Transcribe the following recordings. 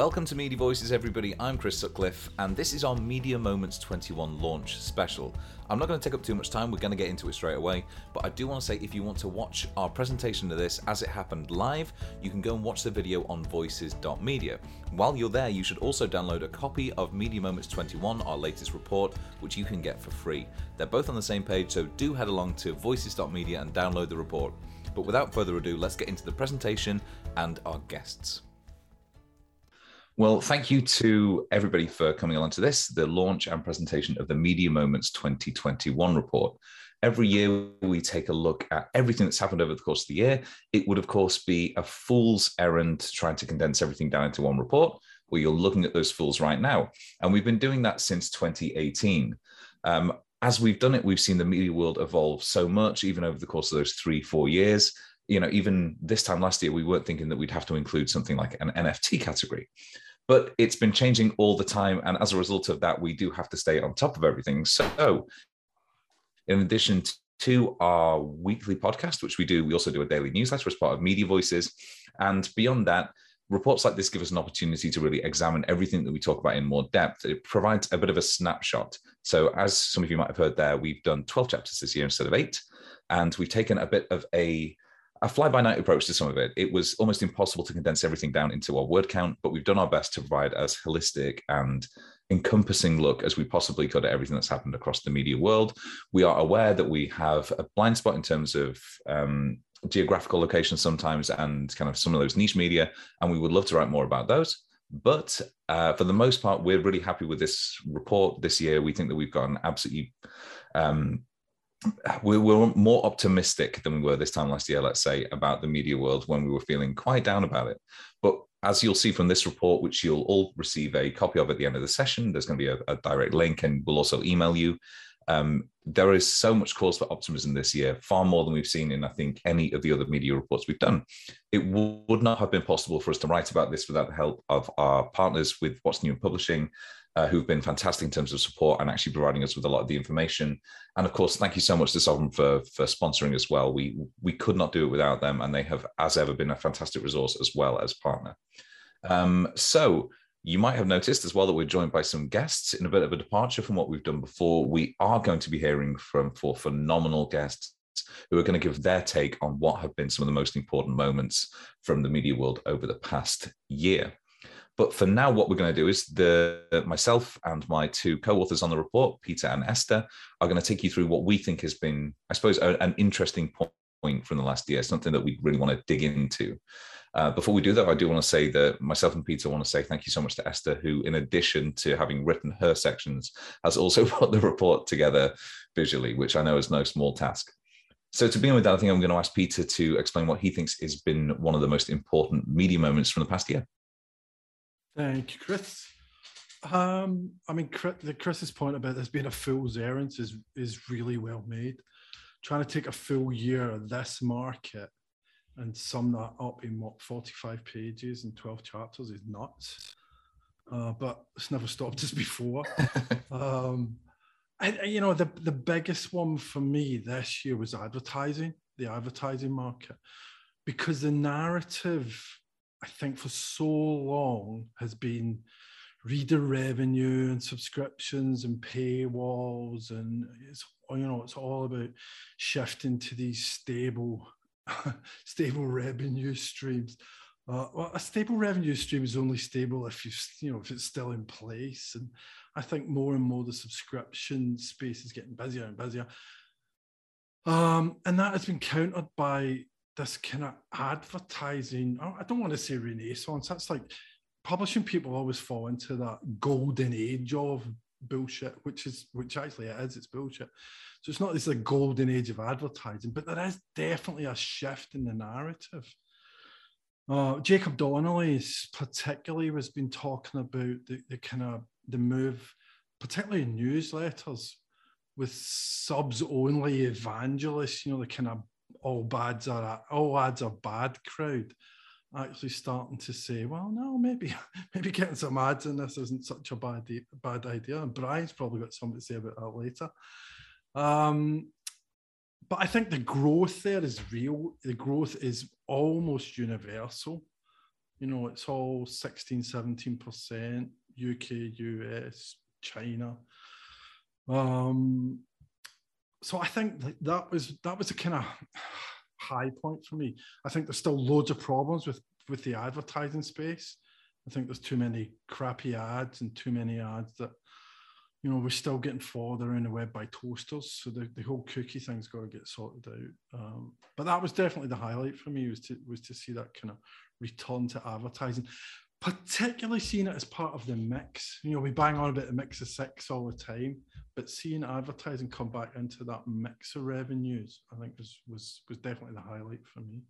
Welcome to Media Voices, everybody. I'm Chris Sutcliffe, and this is our Media Moments 21 launch special. I'm not going to take up too much time, we're going to get into it straight away, but I do want to say if you want to watch our presentation of this as it happened live, you can go and watch the video on voices.media. While you're there, you should also download a copy of Media Moments 21, our latest report, which you can get for free. They're both on the same page, so do head along to voices.media and download the report. But without further ado, let's get into the presentation and our guests. Well, thank you to everybody for coming along to this, the launch and presentation of the Media Moments 2021 report. Every year, we take a look at everything that's happened over the course of the year. It would, of course, be a fool's errand trying to condense everything down into one report, where you're looking at those fools right now. And we've been doing that since 2018. Um, as we've done it, we've seen the media world evolve so much, even over the course of those three, four years. You know, even this time last year, we weren't thinking that we'd have to include something like an NFT category but it's been changing all the time. And as a result of that, we do have to stay on top of everything. So, in addition to our weekly podcast, which we do, we also do a daily newsletter as part of Media Voices. And beyond that, reports like this give us an opportunity to really examine everything that we talk about in more depth. It provides a bit of a snapshot. So, as some of you might have heard there, we've done 12 chapters this year instead of eight. And we've taken a bit of a a fly by night approach to some of it. It was almost impossible to condense everything down into a word count, but we've done our best to provide as holistic and encompassing look as we possibly could at everything that's happened across the media world. We are aware that we have a blind spot in terms of um, geographical locations sometimes and kind of some of those niche media, and we would love to write more about those. But uh, for the most part, we're really happy with this report this year. We think that we've got an absolutely um, we were more optimistic than we were this time last year, let's say, about the media world when we were feeling quite down about it. But as you'll see from this report, which you'll all receive a copy of at the end of the session, there's going to be a, a direct link and we'll also email you. Um, there is so much cause for optimism this year, far more than we've seen in, I think, any of the other media reports we've done. It would not have been possible for us to write about this without the help of our partners with What's New in Publishing, uh, who've been fantastic in terms of support and actually providing us with a lot of the information. And of course, thank you so much to Sovrn for for sponsoring as well. We we could not do it without them, and they have, as ever, been a fantastic resource as well as partner. Um, so you might have noticed as well that we're joined by some guests in a bit of a departure from what we've done before. We are going to be hearing from four phenomenal guests who are going to give their take on what have been some of the most important moments from the media world over the past year. But for now, what we're going to do is the myself and my two co-authors on the report, Peter and Esther, are going to take you through what we think has been, I suppose, an interesting point from the last year, something that we really want to dig into. Uh, before we do that, I do want to say that myself and Peter want to say thank you so much to Esther, who, in addition to having written her sections, has also put the report together visually, which I know is no small task. So, to begin with, I think I'm going to ask Peter to explain what he thinks has been one of the most important media moments from the past year. Thank you, Chris. Um, I mean, the Chris's point about this being a fool's errand is is really well made. Trying to take a full year of this market and sum that up in what 45 pages and 12 chapters is nuts. Uh, but it's never stopped us before. um, and, you know, the, the biggest one for me this year was advertising, the advertising market, because the narrative I think for so long has been reader revenue and subscriptions and paywalls and it's you know it's all about shifting to these stable stable revenue streams. Uh, well, a stable revenue stream is only stable if you you know if it's still in place. And i think more and more the subscription space is getting busier and busier. Um, and that has been countered by this kind of advertising. I don't want to say renaissance. That's like publishing people always fall into that golden age of bullshit, which is which actually it is. It's bullshit. So it's not this like golden age of advertising, but there is definitely a shift in the narrative. Uh, Jacob Donnelly particularly has been talking about the, the kind of the move, particularly in newsletters, with subs only evangelists. You know, the kind of all bads are all ads are bad crowd actually starting to say, well, no, maybe maybe getting some ads in this isn't such a bad bad idea. And Brian's probably got something to say about that later. Um, but I think the growth there is real. The growth is almost universal. You know, it's all 16, 17% UK, US, China. Um, so I think that, was that was a kind of high point for me. I think there's still loads of problems with with the advertising space. I think there's too many crappy ads and too many ads that you know, we're still getting followed around the web by toasters. So the, the whole cookie thing's got to get sorted out. Um, but that was definitely the highlight for me was to was to see that kind of return to advertising, particularly seeing it as part of the mix. You know, we bang on about the mix of six all the time, but seeing advertising come back into that mix of revenues, I think was was was definitely the highlight for me.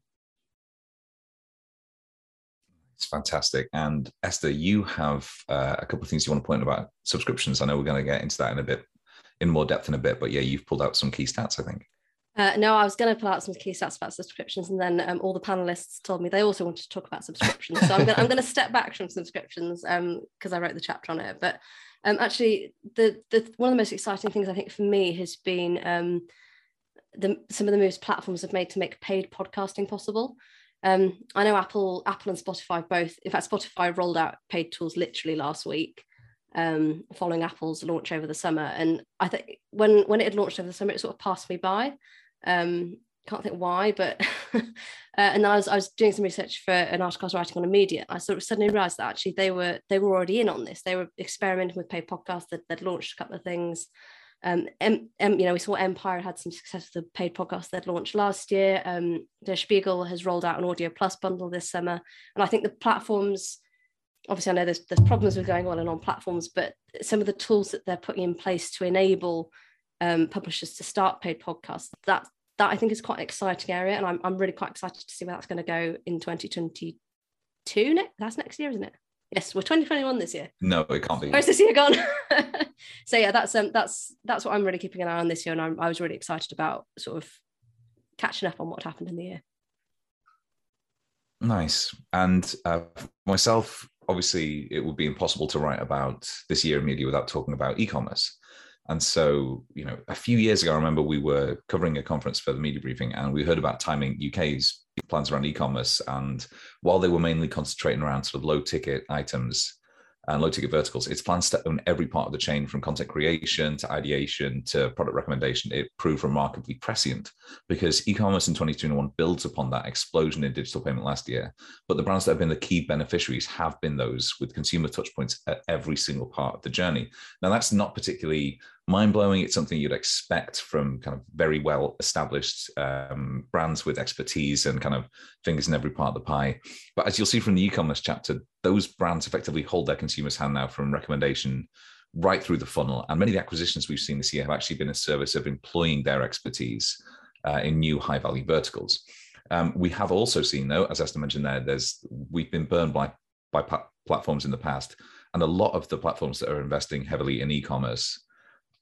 It's fantastic. And Esther, you have uh, a couple of things you want to point about subscriptions. I know we're going to get into that in a bit, in more depth in a bit, but yeah, you've pulled out some key stats, I think. Uh, no, I was going to pull out some key stats about subscriptions, and then um, all the panelists told me they also wanted to talk about subscriptions. So I'm going, to step back from subscriptions because um, I wrote the chapter on it. But um, actually, the, the one of the most exciting things I think for me has been um, the, some of the moves platforms have made to make paid podcasting possible. Um, I know Apple, Apple and Spotify both. In fact, Spotify rolled out paid tools literally last week, um, following Apple's launch over the summer. And I think when when it had launched over the summer, it sort of passed me by. Um, can't think why, but uh, and I was I was doing some research for an article I was writing on immediate. I sort of suddenly realised that actually they were they were already in on this. They were experimenting with paid podcasts. That they'd launched a couple of things. Um, M, M, you know, we saw Empire had some success with the paid podcast they'd launched last year. Um, Der Spiegel has rolled out an Audio Plus bundle this summer, and I think the platforms. Obviously, I know there's, there's problems with going on and on platforms, but some of the tools that they're putting in place to enable um, publishers to start paid podcasts that that I think is quite an exciting area, and I'm I'm really quite excited to see where that's going to go in 2022. Next, that's next year, isn't it? Yes, we're 2021 this year. No, it can't be. Where's this year gone? so yeah, that's um that's that's what I'm really keeping an eye on this year, and I'm, I was really excited about sort of catching up on what happened in the year. Nice. And uh, myself, obviously, it would be impossible to write about this year in media without talking about e-commerce. And so, you know, a few years ago, I remember we were covering a conference for the media briefing, and we heard about Time Inc UK's plans around e-commerce. And while they were mainly concentrating around sort of low ticket items and low ticket verticals, its plans to own every part of the chain from content creation to ideation to product recommendation, it proved remarkably prescient because e-commerce in 2021 builds upon that explosion in digital payment last year. But the brands that have been the key beneficiaries have been those with consumer touchpoints at every single part of the journey. Now, that's not particularly mind blowing. It's something you'd expect from kind of very well established um, brands with expertise and kind of fingers in every part of the pie. But as you'll see from the e commerce chapter, those brands effectively hold their consumers' hand now from recommendation right through the funnel. And many of the acquisitions we've seen this year have actually been a service of employing their expertise uh, in new high value verticals. Um, we have also seen, though, as Esther mentioned there, there's we've been burned by by platforms in the past, and a lot of the platforms that are investing heavily in e-commerce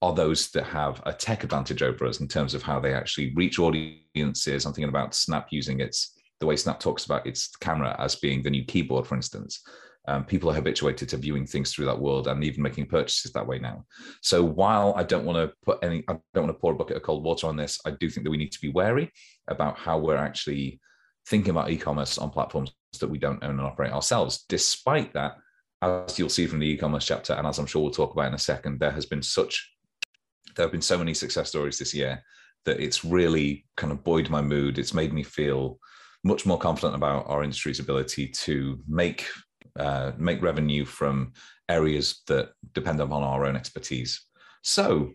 are those that have a tech advantage over us in terms of how they actually reach audiences. I'm thinking about Snap using its the way Snap talks about its camera as being the new keyboard, for instance. Um, people are habituated to viewing things through that world and even making purchases that way now. So while I don't want to put any, I don't want to pour a bucket of cold water on this. I do think that we need to be wary about how we're actually thinking about e-commerce on platforms that we don't own and operate ourselves. Despite that, as you'll see from the e-commerce chapter, and as I'm sure we'll talk about in a second, there has been such there have been so many success stories this year that it's really kind of buoyed my mood. It's made me feel much more confident about our industry's ability to make uh, make revenue from areas that depend upon our own expertise. So,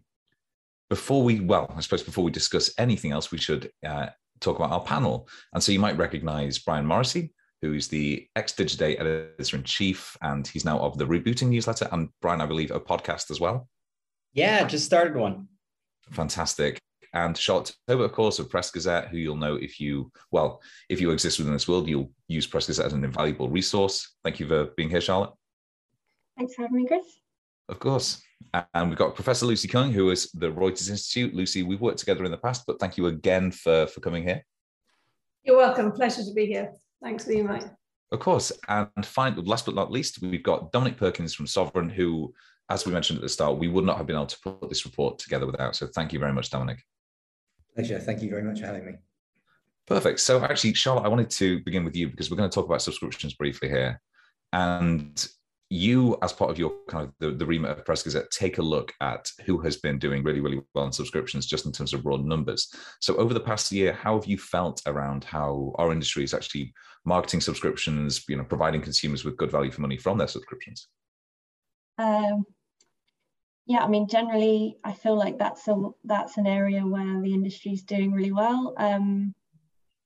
before we, well, I suppose before we discuss anything else, we should uh, talk about our panel. And so, you might recognize Brian Morrissey, who is the ex Digiday editor in chief, and he's now of the Rebooting newsletter, and Brian, I believe, a podcast as well. Yeah, just started one. Fantastic. And Charlotte Tobitt, of course, of Press Gazette, who you'll know if you, well, if you exist within this world, you'll use Press Gazette as an invaluable resource. Thank you for being here, Charlotte. Thanks for having me, Chris. Of course. And we've got Professor Lucy Kung, who is the Reuters Institute. Lucy, we've worked together in the past, but thank you again for, for coming here. You're welcome. Pleasure to be here. Thanks for the invite. Of course. And finally, last but not least, we've got Dominic Perkins from Sovrn, who as we mentioned at the start, we would not have been able to put this report together without. So thank you very much, Dominic. Pleasure. Thank you very much for having me. Perfect. So, actually, Charlotte, I wanted to begin with you because we're going to talk about subscriptions briefly here. And you, as part of your kind of the, the remit of Press Gazette, take a look at who has been doing really, really well in subscriptions just in terms of raw numbers. So, over the past year, how have you felt around how our industry is actually marketing subscriptions, you know, providing consumers with good value for money from their subscriptions? Um, yeah, I mean, generally, I feel like that's a that's an area where the industry is doing really well. Um,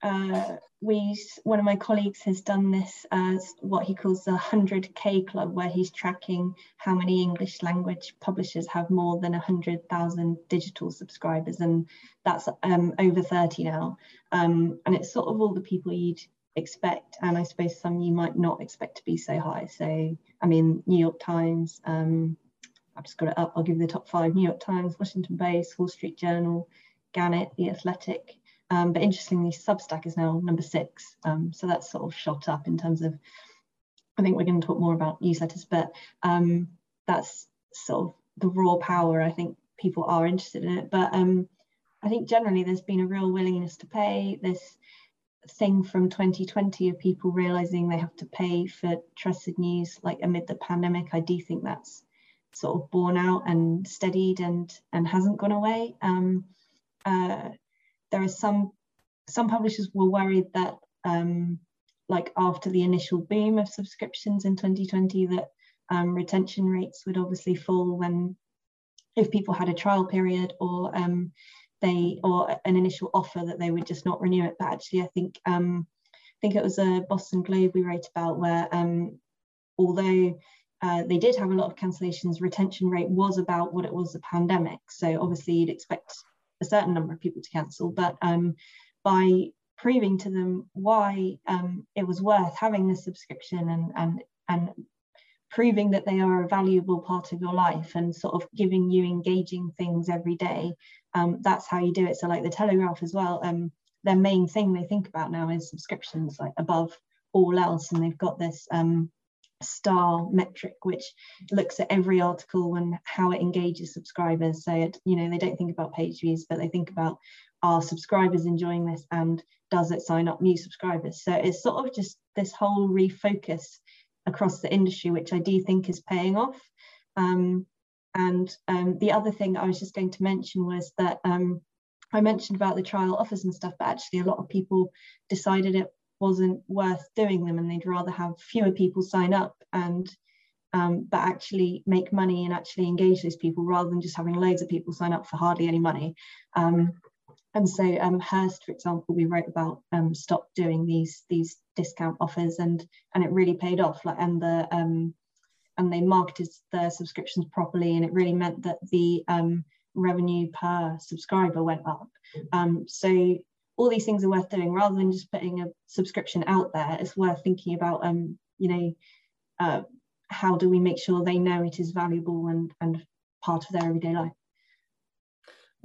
uh, we one of my colleagues has done this as what he calls the 100k club where he's tracking how many english language publishers have more than 100,000 digital subscribers and that's um, over 30 now um, and it's sort of all the people you'd expect and i suppose some you might not expect to be so high so i mean new york times um, i've just got it up i'll give you the top five new york times washington post wall street journal gannett the athletic um, but interestingly, Substack is now number six. Um, so that's sort of shot up in terms of, I think we're going to talk more about newsletters, but um, that's sort of the raw power. I think people are interested in it. But um, I think generally there's been a real willingness to pay. This thing from 2020 of people realizing they have to pay for trusted news, like amid the pandemic, I do think that's sort of borne out and steadied and and hasn't gone away. Um, uh, there are some some publishers were worried that um, like after the initial boom of subscriptions in 2020 that um, retention rates would obviously fall when if people had a trial period or um, they or an initial offer that they would just not renew it but actually i think um, i think it was a boston globe we wrote about where um, although uh, they did have a lot of cancellations retention rate was about what it was the pandemic. So obviously you'd expect a certain number of people to cancel, but um, by proving to them why um, it was worth having the subscription and and and proving that they are a valuable part of your life and sort of giving you engaging things every day. Um, that's how you do it. So like the telegraph as well um, their main thing they think about now is subscriptions like above all else. And they've got this um, star metric which looks at every article and how it engages subscribers. So it, you know they don't think about page views but they think about are subscribers enjoying this? And does it sign up new subscribers? So it's sort of just this whole refocus across the industry which i do think is paying off um, and um, the other thing i was just going to mention was that um, i mentioned about the trial offers and stuff but actually a lot of people decided it wasn't worth doing them and they'd rather have fewer people sign up and um, but actually make money and actually engage those people rather than just having loads of people sign up for hardly any money. And so um, Hearst, for example, we wrote about um, stop doing these these discount offers and and it really paid off. Like and the um, and they marketed their subscriptions properly and it really meant that the um, revenue per subscriber went up. Um, so all these things are worth doing rather than just putting a subscription out there. It's worth thinking about, um, you know, uh, how do we make sure they know it is valuable and, and part of their everyday life.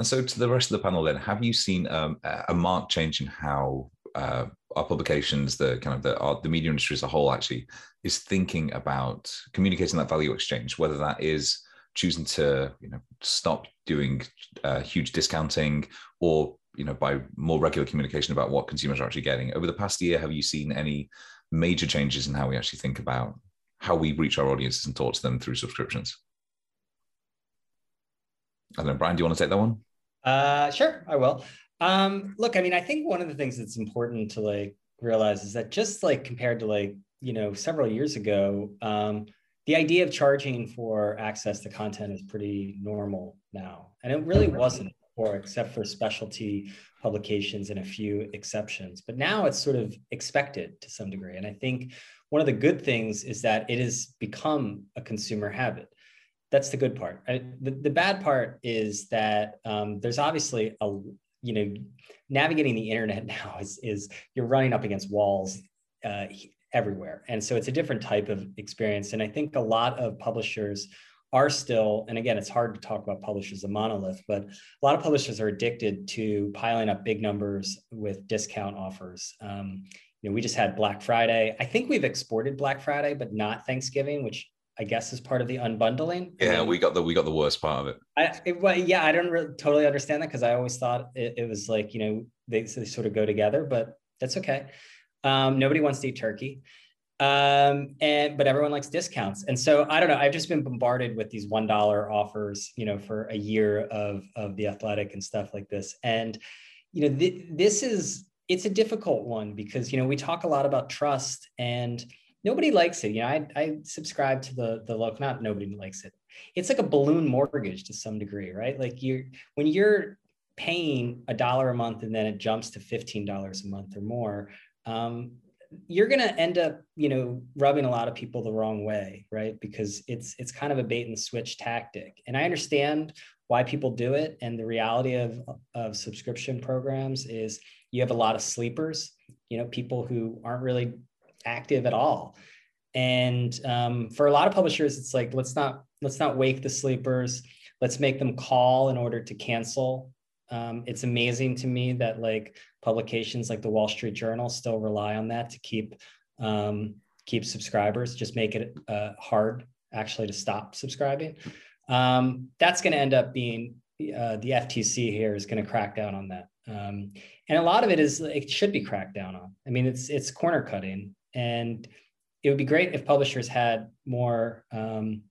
And so, to the rest of the panel, then, have you seen um, a marked change in how uh, our publications, the kind of the, the media industry as a whole, actually is thinking about communicating that value exchange, whether that is choosing to you know stop doing uh, huge discounting or you know by more regular communication about what consumers are actually getting? Over the past year have you seen any major changes in how we actually think about how we reach our audiences and talk to them through subscriptions? Don't know brian do you want to take that one uh sure i will um look i mean i think one of the things that's important to like realize is that just like compared to like you know several years ago um the idea of charging for access to content is pretty normal now and it really wasn't before, except for specialty publications and a few exceptions. But now it's sort of expected to some degree. And I think one of the good things is that it has become a consumer habit. That's the good part. The, the bad part is that um, there's obviously a, you know, navigating the internet now is, is you're running up against walls uh, everywhere. And so it's a different type of experience. And I think a lot of publishers are still, and again, it's hard to talk about publishers as a monolith, but a lot of publishers are addicted to piling up big numbers with discount offers. Um, you know, we just had Black Friday. I think we've exported Black Friday, but not Thanksgiving, which I guess is part of the unbundling. Yeah, we got the we got the worst part of it. I, it, well, yeah, I don't really, totally understand that because I always thought it, it, was like you know they, they, sort of go together, but that's okay. Um, nobody wants to eat turkey, um, and but everyone likes discounts, and so I don't know. I've just been bombarded with these one dollar offers, you know, for a year of of the athletic and stuff like this, and you know th- this is it's a difficult one because you know we talk a lot about trust and nobody likes it. You know, I, I subscribe to the the look. Not nobody likes it. It's like a balloon mortgage to some degree, right? Like you're when you're paying a dollar a month and then it jumps to fifteen dollars a month or more. Um, you're going to end up you know rubbing a lot of people the wrong way right because it's it's kind of a bait and switch tactic and i understand why people do it and the reality of of subscription programs is you have a lot of sleepers you know people who aren't really active at all. And um, for a lot of publishers, it's like let's not let's not wake the sleepers. Let's make them call in order to cancel. Um, it's amazing to me that like publications like the Wall Street Journal still rely on that to keep um, keep subscribers. Just make it uh, hard actually to stop subscribing. Um, that's going to end up being uh, the FTC here is going to crack down on that. Um, and a lot of it is it should be cracked down on. I mean, it's it's corner cutting and it would be great if publishers had more um,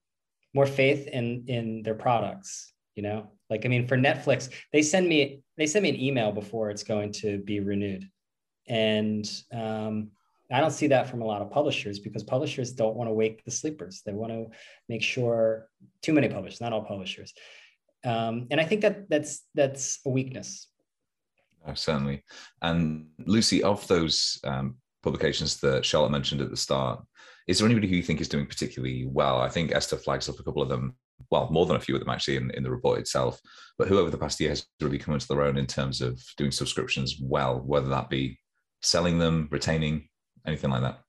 more faith in in their products you know? Like i mean for netflix they send me they send me an email before it's going to be renewed. And um, i don't see that from a lot of publishers because publishers don't want to wake the sleepers. They want to make sure too many publishers not all publishers. Um, and i think that that's that's a weakness. Oh, certainly. And lucy of those um, publications that Charlotte mentioned at the start, is there anybody who you think is doing particularly well? I think Esther flags up a couple of them, well, more than a few of them actually in, in the report itself, but who over the past year has really come into their own in terms of doing subscriptions well, whether that be selling them, retaining, anything like that?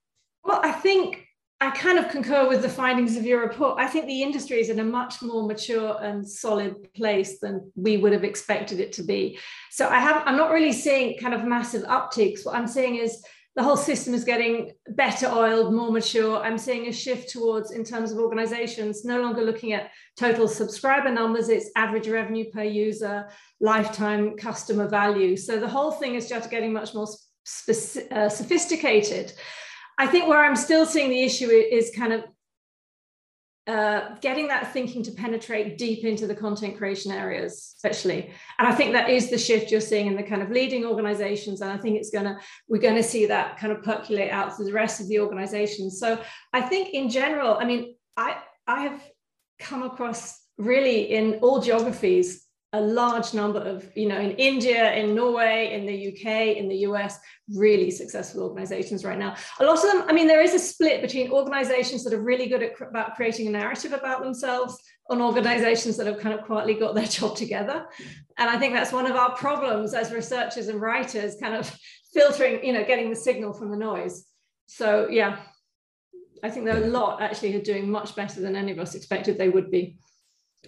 Well, I think I kind of concur with the findings of your report. I think the industry is in a much more mature and solid place than we would have expected it to be. So I have I'm not really seeing kind of massive upticks. What I'm seeing is the whole system is getting better oiled, more mature. I'm seeing a shift towards, in terms of organizations, no longer looking at total subscriber numbers, it's average revenue per user, lifetime customer value. So the whole thing is just getting much more uh, sophisticated. I think where I'm still seeing the issue is kind of uh, getting that thinking to penetrate deep into the content creation areas, especially. And I think that is the shift you're seeing in the kind of leading organizations. And I think it's to, we're to see that kind of percolate out to the rest of the organizations. So I think in general, I mean, I, I have come across really in all geographies a large number of, you know, in India, in Norway, in the UK, in the US, really successful organizations right now. A lot of them, I mean, there is a split between organizations that are really good at about creating a narrative about themselves and organizations that have kind of quietly got their job together. And I think that's one of our problems as researchers and writers, kind of filtering, you know, getting the signal from the noise. So yeah, I think there are a lot actually are doing much better than any of us expected they would be.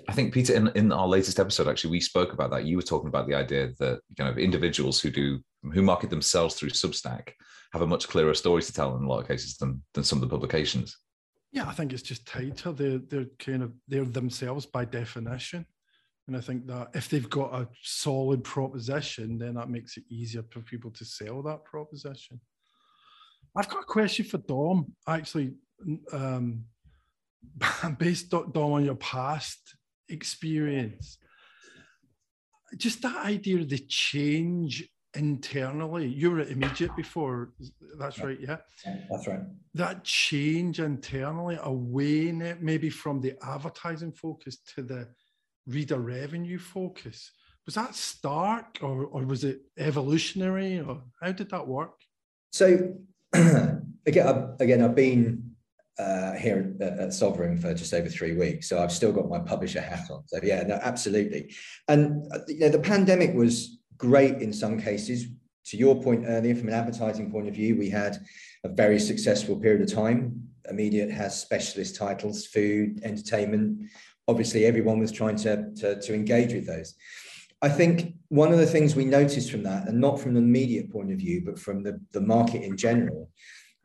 I think Peter, in, in our latest episode, actually, we spoke about that. You were talking about the idea that kind of individuals who do who market themselves through Substack have a much clearer story to tell in a lot of cases than than some of the publications. Yeah, I think it's just tighter. They're they're kind of they're themselves by definition. And I think that if they've got a solid proposition, then that makes it easier for people to sell that proposition. I've got a question for Dom, actually, um, based Dom on your past experience. Just that idea of the change internally. You were at Immediate before, that's right, yeah? That's right. That change internally away maybe from the advertising focus to the reader revenue focus. Was that stark or, or was it evolutionary or how did that work? So again, again, I've been uh, here at, Sovrn for just over three weeks. So I've still got my publisher hat on. So yeah, no, absolutely. And uh, you know, the pandemic was great in some cases. To your point earlier, from an advertising point of view, we had a very successful period of time. Immediate has specialist titles, food, entertainment. Obviously, everyone was trying to, to, to engage with those. I think one of the things we noticed from that, and not from the immediate point of view, but from the, the market in general,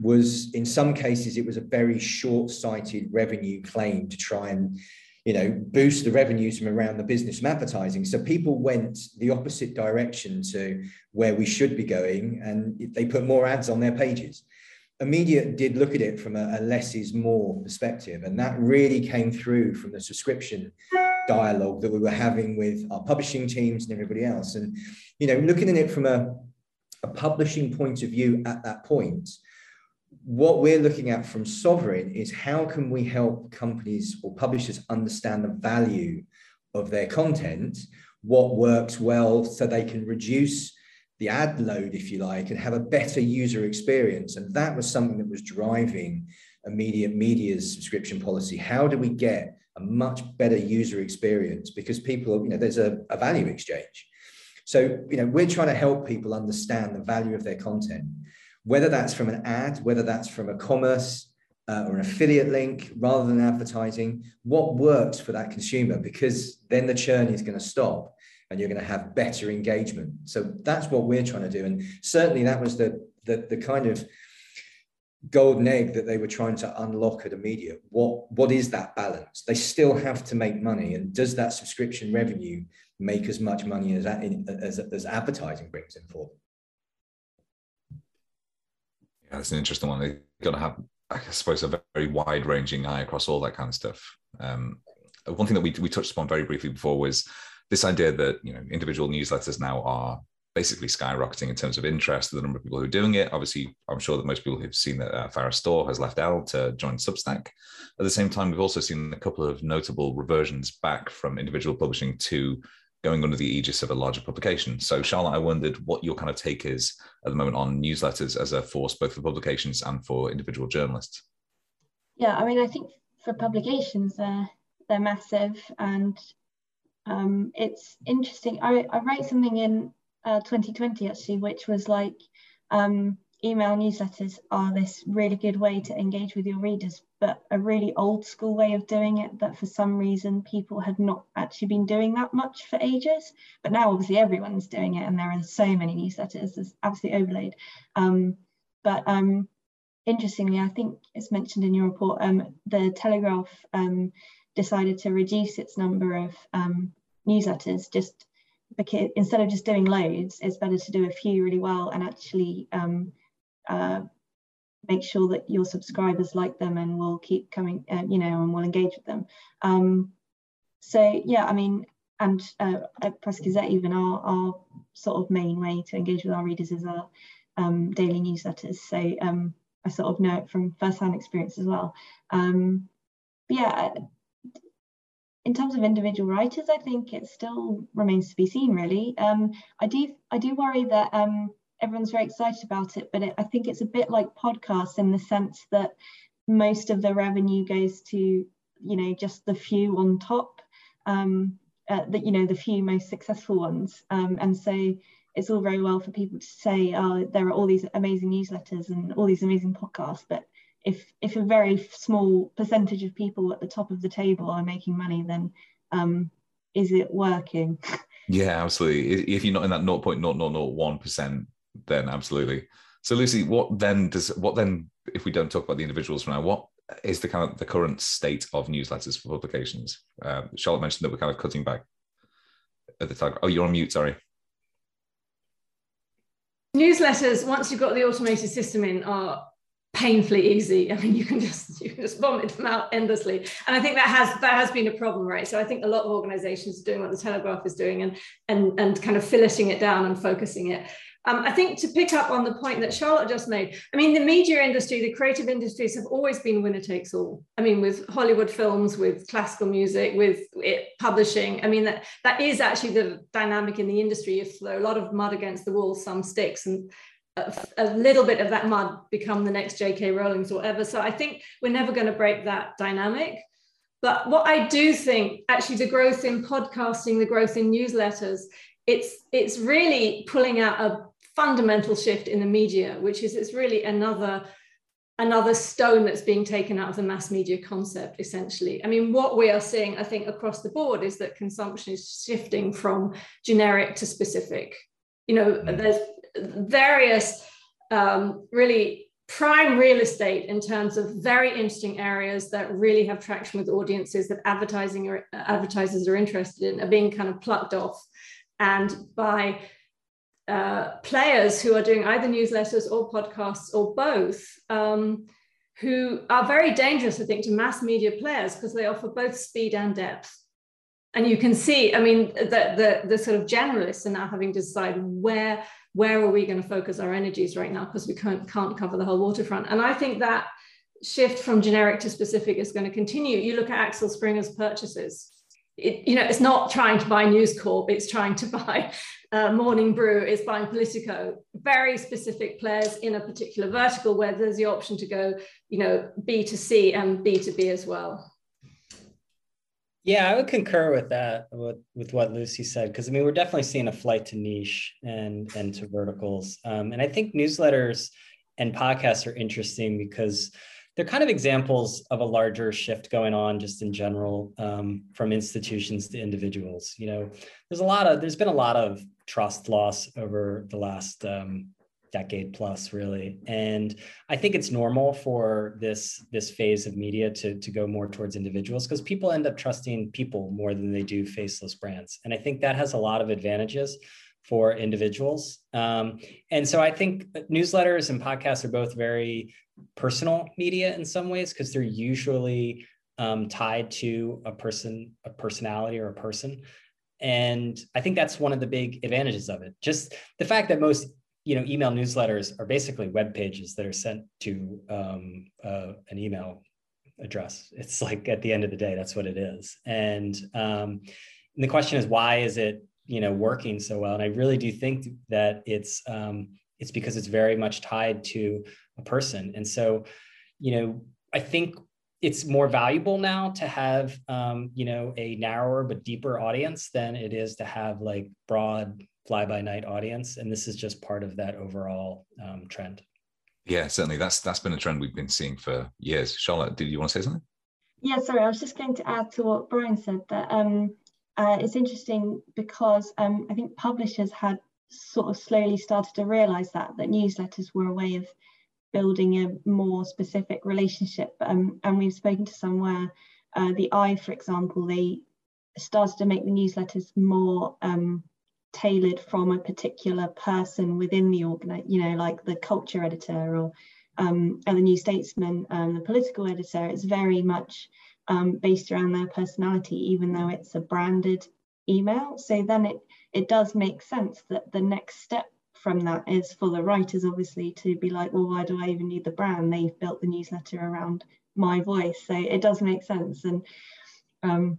was in some cases it was a very short-sighted revenue claim to try and you know boost the revenues from around the business from advertising. So people went the opposite direction to where we should be going and they put more ads on their pages. Immediate did look at it from a, a less is more perspective and that really came through from the subscription dialogue that we were having with our publishing teams and everybody else. And you know looking at it from a, a publishing point of view at that point what we're looking at from Sovrn is how can we help companies or publishers understand the value of their content, what works well so they can reduce the ad load, if you like, and have a better user experience. And that was something that was driving Immediate Media's subscription policy. How do we get a much better user experience? Because people, you know, there's a, a value exchange. So, you know, we're trying to help people understand the value of their content whether that's from an ad, whether that's from a commerce uh, or an affiliate link rather than advertising, what works for that consumer? Because then the churn is going to stop and you're going to have better engagement. So that's what we're trying to do. And certainly that was the, the, the kind of golden egg that they were trying to unlock at media. What, what is that balance? They still have to make money. And does that subscription revenue make as much money as, as, as advertising brings in for them? Yeah, that's an interesting one. They've got to have, I suppose, a very wide ranging eye across all that kind of stuff. Um, one thing that we, we touched upon very briefly before was this idea that you know individual newsletters now are basically skyrocketing in terms of interest, the number of people who are doing it. Obviously, I'm sure that most people have seen that uh, Farrah Storr has left Elle to join Substack. At the same time, we've also seen a couple of notable reversions back from individual publishing to going under the aegis of a larger publication. So, Charlotte, I wondered what your kind of take is at the moment on newsletters as a force, both for publications and for individual journalists. Yeah, I mean, I think for publications, they're they're massive, and um, it's interesting. I I wrote something in uh, 2020 actually, which was like um, email newsletters are this really good way to engage with your readers, but a really old school way of doing it that for some reason people had not actually been doing that much for ages. But now obviously everyone's doing it and there are so many newsletters, there's absolutely overload. Um, but um, interestingly, I think it's mentioned in your report, um, the Telegraph um, decided to reduce its number of um, newsletters just because instead of just doing loads, it's better to do a few really well and actually um, uh, make sure that your subscribers like them and will keep coming, uh, you know, and will engage with them. Um, so yeah, I mean, and uh, at Press Gazette, even our, our sort of main way to engage with our readers is our um, daily newsletters. So um, I sort of know it from first-hand experience as well. Um, but yeah, in terms of individual writers, I think it still remains to be seen. Really, um, I do I do worry that um, everyone's very excited about it, but it, I think it's a bit like podcasts in the sense that most of the revenue goes to you know just the few on top, um, uh, that you know the few most successful ones, um, and so it's all very well for people to say, oh, there are all these amazing newsletters and all these amazing podcasts, but if if a very small percentage of people at the top of the table are making money, then um, is it working? Yeah, absolutely. If you're not in that 0.0001% then absolutely. So Lucy, what then does what then if we don't talk about the individuals for now, what is the kind of the current state of newsletters for publications? Uh, Charlotte mentioned that we're kind of cutting back at the time. Oh, you're on mute. Sorry. Newsletters, once you've got the automated system in, are painfully easy. I mean, you can just you can just vomit them out endlessly, and I think that has that has been a problem, right? So I think a lot of organisations are doing what the Telegraph is doing, and and and kind of filleting it down and focusing it. Um, I think to pick up on the point that Charlotte just made, I mean, the media industry, the creative industries have always been winner takes all. I mean, with Hollywood films, with classical music, with it, publishing. I mean, that, that is actually the dynamic in the industry. If there are a lot of mud against the wall, some sticks, and a, a little bit of that mud become the next J.K. Rowling's or whatever. So I think we're never going to break that dynamic. But what I do think, actually, the growth in podcasting, the growth in newsletters, it's it's really pulling out a fundamental shift in the media, which is it's really another another stone that's being taken out of the mass media concept essentially. I mean what we are seeing i think across the board is that consumption is shifting from generic to specific. You know mm. there's various um, really prime real estate in terms of very interesting areas that really have traction with audiences that advertising or advertisers are interested in are being kind of plucked off. And by uh, players who are doing either newsletters or podcasts or both um, who are very dangerous i think to mass media players because they offer both speed and depth. And you can see i mean the, the, the sort of generalists are now having to decide where where are we going to focus our energies right now because we can't, can't cover the whole waterfront. And i think that shift from generic to specific is going to continue. You look at axel springer's purchases it, you know it's not trying to buy news corp it's trying to buy uh, morning brew it's buying politico very specific players in a particular vertical where there's the option to go you know b to c and b to b as well yeah, I would concur with that, with, with what Lucy said, because I mean, we're definitely seeing a flight to niche and, and to verticals. Um, and I think newsletters and podcasts are interesting because they're kind of examples of a larger shift going on just in general um, from institutions to individuals. You know, there's a lot of, there's been a lot of trust loss over the last um, decade plus really. And i think it's normal for this this phase of media to, to go more towards individuals because people end up trusting people more than they do faceless brands. And i think that has a lot of advantages for individuals um, and so i think newsletters and podcasts are both very personal media in some ways because they're usually um, tied to a person a personality or a person and i think that's one of the big advantages of it just the fact that most you know, email newsletters are basically web pages that are sent to um, uh, an email address. It's like at the end of the day, that's what it is. And, um, and the question is, why is it you know working so well? And I really do think that it's um, it's because it's very much tied to a person. And so, you know, I think it's more valuable now to have um, you know a narrower but deeper audience than it is to have like broad fly by night audience. And this is just part of that overall um, trend. Yeah certainly. That's that's been a trend we've been seeing for years. Charlotte did you want to say something? Yeah sorry. I was just going to add to what brian said that um, uh, it's interesting because um, i think publishers had sort of slowly started to realize that that newsletters were a way of building a more specific relationship um, and we've spoken to somewhere uh, the i for example they started to make the newsletters more um, tailored from a particular person within the organ, you know, like the culture editor or um, and the New Statesman, um, the political editor. It's very much um, based around their personality, even though it's a branded email. So then it it does make sense that the next step from that is for the writers, obviously, to be like, well, why do I even need the brand? They've built the newsletter around my voice, so it does make sense. And um,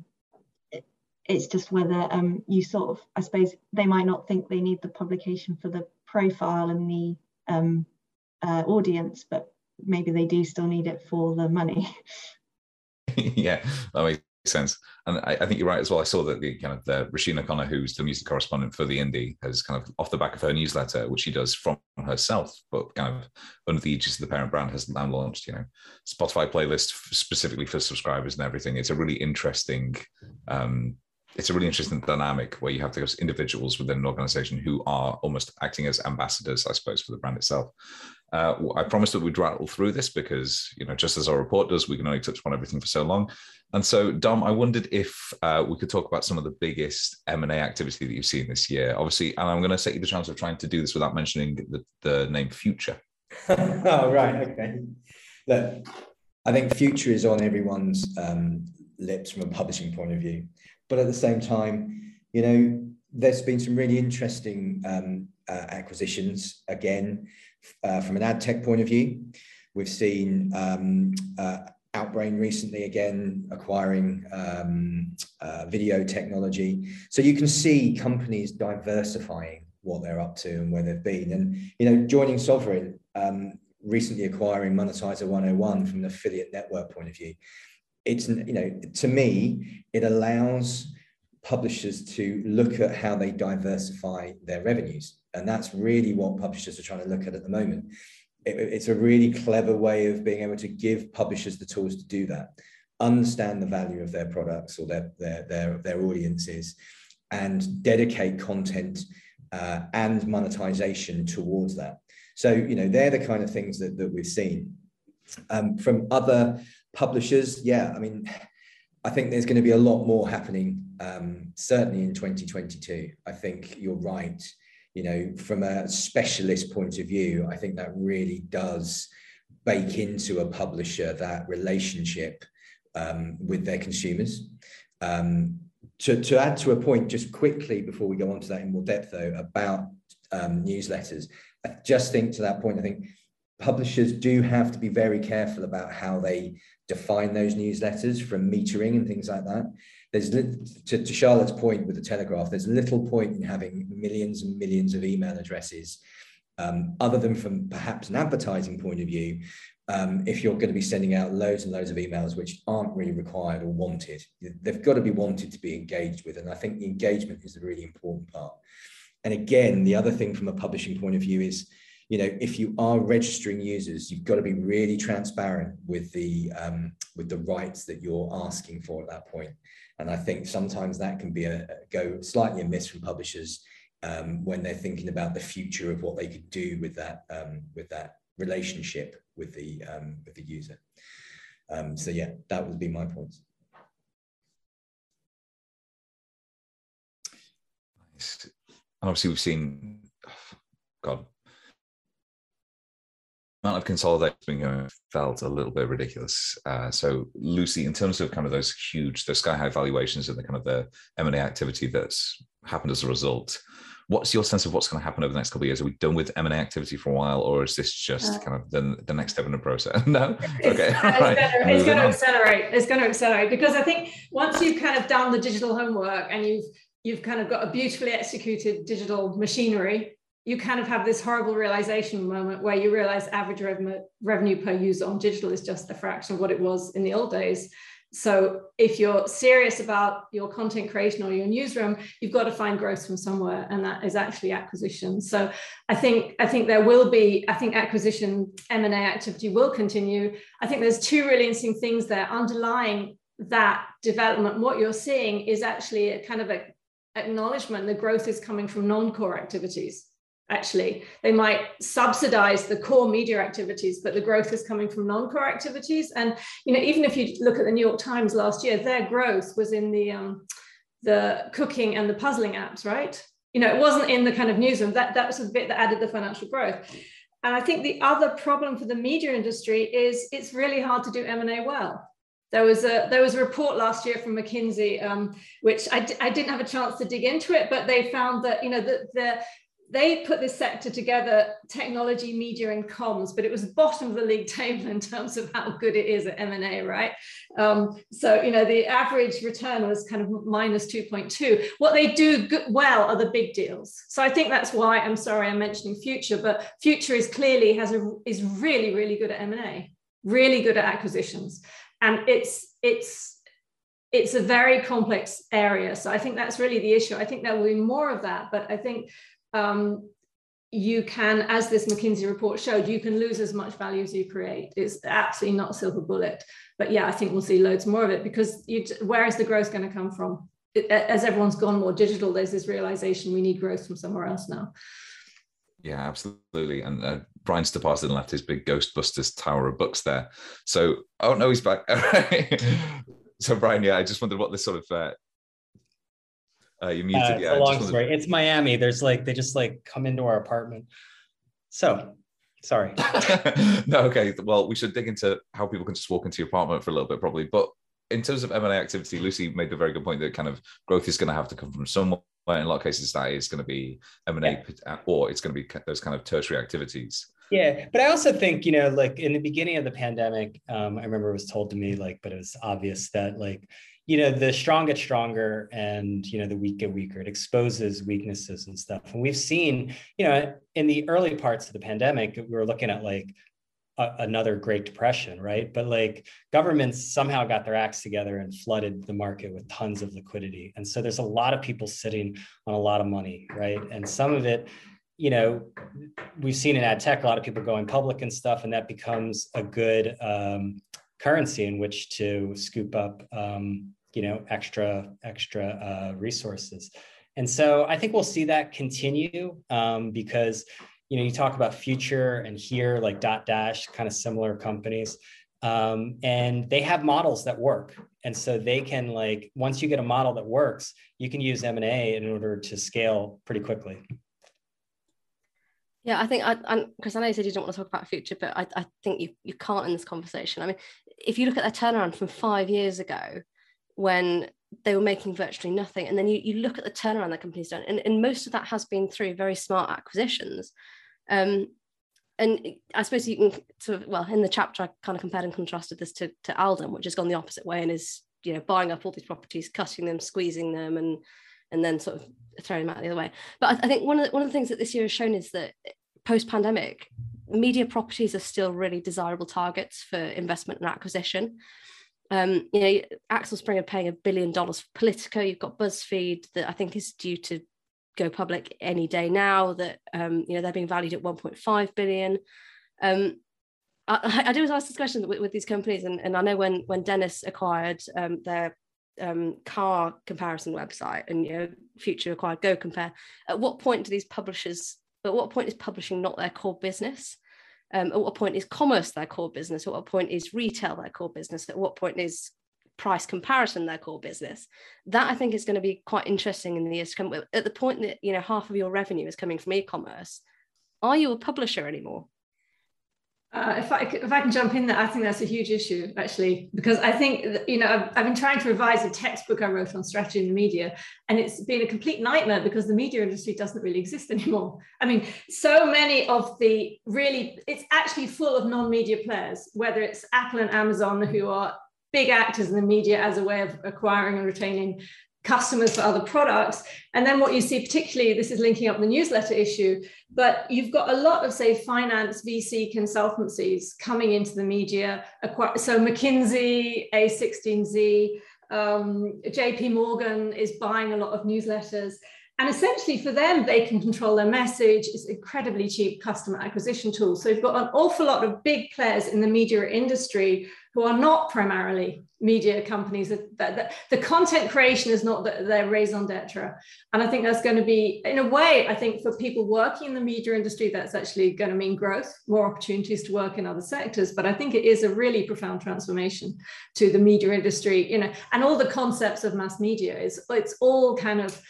it's just whether um, you sort of, I suppose, they might not think they need the publication for the profile and the um, uh, audience, but maybe they do still need it for the money. yeah, that makes sense. And I, I, think you're right as well. I saw that the kind of the Roisin O'Connor, who's the music correspondent for the Indie, has kind of off the back of her newsletter, which she does from herself, but kind of under the aegis of the parent brand, has now launched, you know, Spotify playlist specifically for subscribers and everything. It's a really interesting um, it's a really interesting dynamic where you have those individuals within an organization who are almost acting as ambassadors, I suppose, for the brand itself. Uh, I promised that we'd rattle through this because, you know, just as our report does, we can only touch upon everything for so long. And so, Dom, I wondered if uh, we could talk about some of the biggest M&A activity that you've seen this year. Obviously, and I'm going to set you the chance of trying to do this without mentioning the, the name Future. oh, right. Okay. Look, I think Future is on everyone's um, lips from a publishing point of view. But at the same time, you know, there's been some really interesting um, uh, acquisitions again uh, from an ad tech point of view. We've seen um, uh, Outbrain recently again acquiring um, uh, video technology. So you can see companies diversifying what they're up to and where they've been. And you know, joining Sovrn, um, recently acquiring Monetizer 101 from an affiliate network point of view it's you know to me it allows publishers to look at how they diversify their revenues. And that's really what publishers are trying to look at at the moment. It, it's a really clever way of being able to give publishers the tools to do that understand the value of their products or their their their, their audiences and dedicate content uh, and monetization towards that. So, you know, they're the kind of things that, that we've seen. Um, from other publishers, yeah, I mean, I think there's going to be a lot more happening, um, certainly in 2022. I think you're right. You know, from a specialist point of view, I think that really does bake into a publisher that relationship um, with their consumers. Um, to, to add to a point just quickly before we go on to that in more depth though about um, newsletters i just think to that point i think publishers do have to be very careful about how they define those newsletters from metering and things like that there's to, to charlotte's point with the telegraph there's little point in having millions and millions of email addresses um, other than from perhaps an advertising point of view um, if you're going to be sending out loads and loads of emails which aren't really required or wanted. They've got to be wanted to be engaged with. And I think the engagement is the really important part. And again, the other thing from a publishing point of view is, you know, if you are registering users, you've got to be really transparent with the um, with the rights that you're asking for at that point. And I think sometimes that can be a, go slightly amiss from publishers um, when they're thinking about the future of what they could do with that um, with that relationship with the um, with the user. Um, so yeah, that would be my points. And obviously, we've seen, God, amount of consolidation being felt a little bit ridiculous. Uh, so, Lucy, in terms of kind of those huge, the sky high valuations and the kind of the M and A activity that's happened as a result, What's your sense of what's going to happen over the next couple of years? Are we done with M and A activity for a while, or is this just uh, kind of the, the next step in the process? no, okay, it's, right. it's going to accelerate. It's going to accelerate because I think once you've kind of done the digital homework and you've you've kind of got a beautifully executed digital machinery, you kind of have this horrible realization moment where you realize average revenue, revenue per user on digital is just a fraction of what it was in the old days. So if you're serious about your content creation or your newsroom, you've got to find growth from somewhere, and that is actually acquisition. So I think I think there will be I think acquisition M and A activity will continue. I think there's two really interesting things there underlying that development. What you're seeing is actually a kind of a acknowledgement the growth is coming from non-core activities actually. They might subsidize the core media activities but the growth is coming from non-core activities. And you know even if you look at the new york times last year their growth was in the um, the cooking and the puzzling apps right? You know it wasn't in the kind of newsroom that that was the bit that added the financial growth. And i think the other problem for the media industry is it's really hard to do m&a well. There was a there was a report last year from McKinsey, um, which I d- I didn't have a chance to dig into it, but they found that you know the, the they put this sector together technology media and comms but it was bottom of the league table in terms of how good it is at m&a right? Um, so you know the average return was kind of minus 2.2 what they do well are the big deals. So i think that's why i'm sorry i'm mentioning future but future is clearly has a is really really good at m&a really good at acquisitions. And it's it's it's a very complex area. So i think that's really the issue. I think there will be more of that but i think um, you can, as this McKinsey report showed, you can lose as much value as you create. It's absolutely not a silver bullet. But yeah, I think we'll see loads more of it because you, where is the growth going to come from? It, as everyone's gone more digital, there's this realization we need growth from somewhere else now. Yeah, absolutely. And uh, Brian's departed and left his big Ghostbusters tower of books there. So, oh no, he's back. so, Brian, yeah, I just wondered what this sort of uh, uh, you muted. Uh, it's yeah, a long story. It's Miami. There's like they just like come into our apartment. So sorry. no, okay. Well, we should dig into how people can just walk into your apartment for a little bit, probably. But in terms of M&A activity, Lucy made the very good point that kind of growth is going to have to come from somewhere. In a lot of cases, that is going to be M&A yeah. or it's going to be those kind of tertiary activities. Yeah, but I also think you know, like in the beginning of the pandemic, um, I remember it was told to me, like, but it was obvious that like you know the strong get stronger and you know the weak get weaker. It exposes weaknesses and stuff. And we've seen you know in the early parts of the pandemic we were looking at like a, another great depression right? But like governments somehow got their acts together and flooded the market with tons of liquidity. And so there's a lot of people sitting on a lot of money right? And some of it you know we've seen in ad tech a lot of people going public and stuff and that becomes a good um, currency in which to scoop up um, you know extra extra uh, resources and so i think we'll see that continue um, because you know, you talk about Future and here, like Dotdash kind of similar companies. Um, and they have models that work. And so they can like, once you get a model that works, you can use M&A in order to scale pretty quickly. Yeah, I think I, because I, know you said you don't want to talk about future, but I, I think you you can't in this conversation. I mean, if you look at their turnaround from five years ago, when they were making virtually nothing, and then you, you look at the turnaround that company's done, and, and most of that has been through very smart acquisitions. Um, and I suppose you can sort of well in the chapter I kind of compared and contrasted this to to Alden, which has gone the opposite way and is you know buying up all these properties, cutting them, squeezing them, and and then sort of throwing them out the other way. But I, I think one of the, one of the things that this year has shown is that post pandemic, media properties are still really desirable targets for investment and acquisition. Um, you know, Axel Springer paying a billion dollars for Politico. You've got BuzzFeed that I think is due to go public any day now. That um, you know they're being valued at 1.5 billion. Um, I, I do ask this question with, with, these companies, and, and I know when when Dennis acquired um, their um, car comparison website and you know Future acquired Go Compare. At what point do these publishers? At what point is publishing not their core business? Um, at what point is commerce their core business? At what point is retail their core business? At what point is price comparison their core business? That I think is going to be quite interesting in the years to come. At the point that you know half of your revenue is coming from e-commerce, are you a publisher anymore? Uh, if I if I can jump in there, I think that's a huge issue actually because I think you know I've, I've, been trying to revise a textbook I wrote on strategy in the media, and it's been a complete nightmare because the media industry doesn't really exist anymore. I mean, so many of the really it's actually full of non-media players, whether it's Apple and Amazon who are big actors in the media as a way of acquiring and retaining customers for other products. And then what you see, particularly, this is linking up the newsletter issue, but you've got a lot of, say, finance VC consultancies coming into the media. So McKinsey, A16Z, um, JP Morgan is buying a lot of newsletters. And essentially, for them, they can control their message. It's incredibly cheap customer acquisition tool. So you've got an awful lot of big players in the media industry who are not primarily media companies. That, the content creation is not their raison d'etre. And I think that's going to be, in a way, I think for people working in the media industry, that's actually going to mean growth, more opportunities to work in other sectors. But I think it is a really profound transformation to the media industry, you know, and all the concepts of mass media is it's all kind of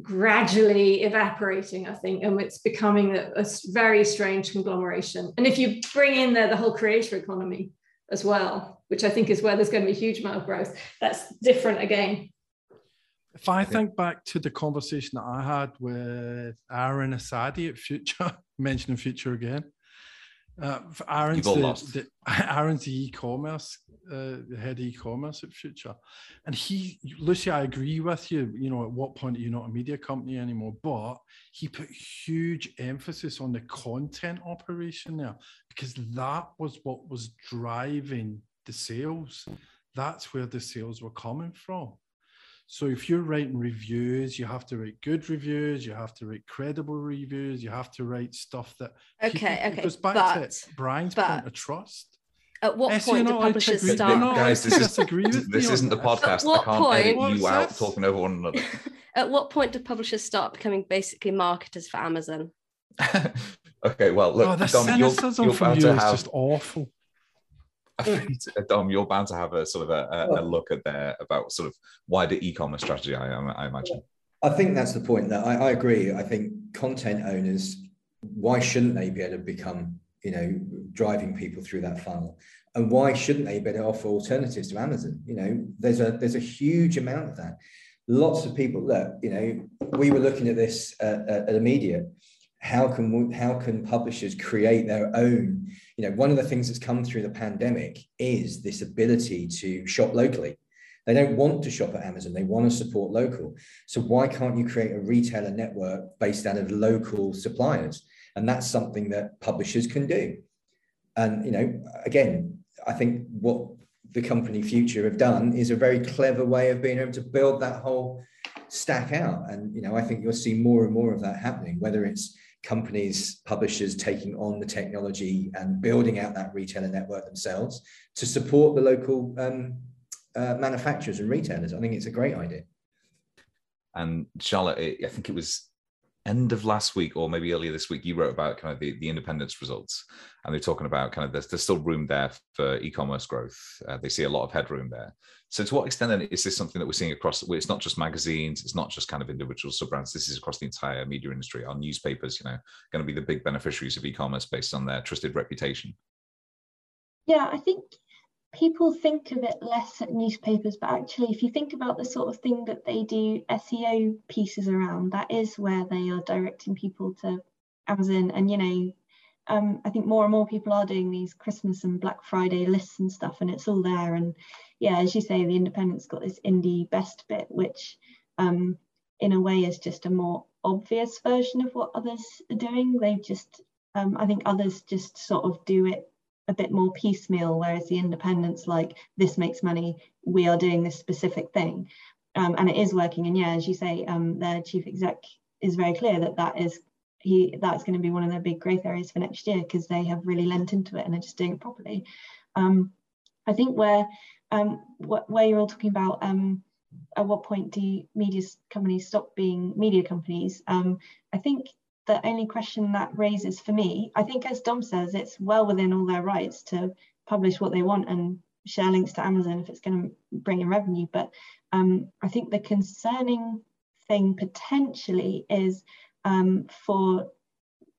gradually evaporating, I think, and it's becoming a, a, very strange conglomeration. And if you bring in there the whole creator economy, as well, which I think is where there's going to be a huge amount of growth. That's different again. If I think back to the conversation that I had with Aaron Asadi at Future, mentioning Future again, uh, Aaron's, the, the, Aaron's the e-commerce, uh, the head e-commerce at Future, and he, Lucy, I agree with you. You know, at what point are you not a media company anymore? But he put huge emphasis on the content operation there because that was what was driving the sales. That's where the sales were coming from. So if you're writing reviews, you have to write good reviews, you have to write credible reviews, you have to write stuff that okay, people, okay. It goes back but, to Brian's but, point of trust. At what point do publishers start? No, guys, this, is, this isn't the podcast. I can't point, edit you out talking over one another. At what point do publishers start becoming basically marketers for Amazon? okay, well, look, oh, the Dom, you're, you're from you is have... just awful. Mm. Uh, Dom, you're bound to have a sort of a, a, a oh. look at there about sort of wider e-commerce strategy. I, I imagine. I think that's the point. That I, I agree. I think content owners, why shouldn't they be able to become, you know, driving people through that funnel? And why shouldn't they be able to offer alternatives to Amazon? You know, there's a there's a huge amount of that. Lots of people. Look, you know, we were looking at this at, at, at media how can how can publishers create their own you know one of the things that's come through the pandemic is this ability to shop locally. They don't want to shop at amazon. They want to support local. So why can't you create a retailer network based out of local suppliers? And that's something that publishers can do. And you know again i think what the company future have done is a very clever way of being able to build that whole stack out. And you know i think you'll see more and more of that happening whether it's companies, publishers taking on the technology and building out that retailer network themselves to support the local um, uh, manufacturers and retailers. I think it's a great idea. And Charlotte, I think it was end of last week or maybe earlier this week, you wrote about kind of the, the Independent's results, and they're talking about kind of there's, there's still room there for e-commerce growth. Uh, they see a lot of headroom there. So to what extent then is this something that we're seeing across? It's not just magazines, it's not just kind of individual sub brands. This is across the entire media industry. Our newspapers, you know, going to be the big beneficiaries of e-commerce based on their trusted reputation. Yeah, I think people think of it less at newspapers, but actually, if you think about the sort of thing that they do SEO pieces around, that is where they are directing people to Amazon. And, you know, um, I think more and more people are doing these Christmas and Black Friday lists and stuff, and it's all there. And yeah, as you say, the Independent's got this indie best bit, which um, in a way is just a more obvious version of what others are doing. They just, um, I think others just sort of do it a bit more piecemeal, whereas the independents like this makes money, we are doing this specific thing, um, and it is working. And yeah, as you say, um, their chief exec is very clear that that is he that's going to be one of their big growth areas for next year because they have really lent into it and are just doing it properly. Um, I think where um, wh- where you're all talking about um, at what point do media companies stop being media companies? Um, I think the only question that raises for me, I think, as Dom says, it's well within all their rights to publish what they want and share links to Amazon if it's going to bring in revenue. But um, I think the concerning thing potentially is um, for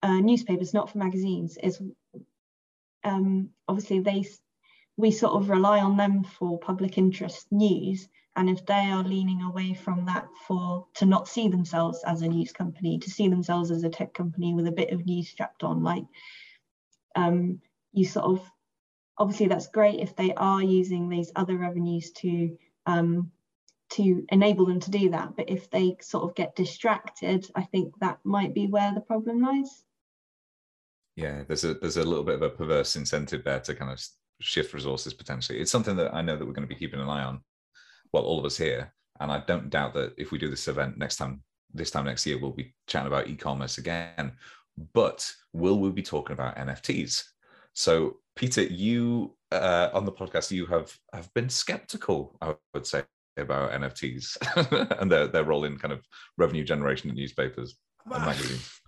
uh, newspapers, not for magazines, is um, obviously they we sort of rely on them for public interest news. And if they are leaning away from that for to not see themselves as a news company to see themselves as a tech company with a bit of news strapped on like um, you sort of obviously that's great if they are using these other revenues to um, to enable them to do that. But if they sort of get distracted i think that might be where the problem lies. Yeah there's a there's a little bit of a perverse incentive there to kind of shift resources potentially it's something that i know that we're going to be keeping an eye on well, all of us here. And I don't doubt that if we do this event next time, this time next year, we'll be chatting about e-commerce again. But will we be talking about NFTs? So, Peter, you uh, on the podcast, you have have been skeptical, I would say, about NFTs and their, their role in kind of revenue generation in newspapers and magazines.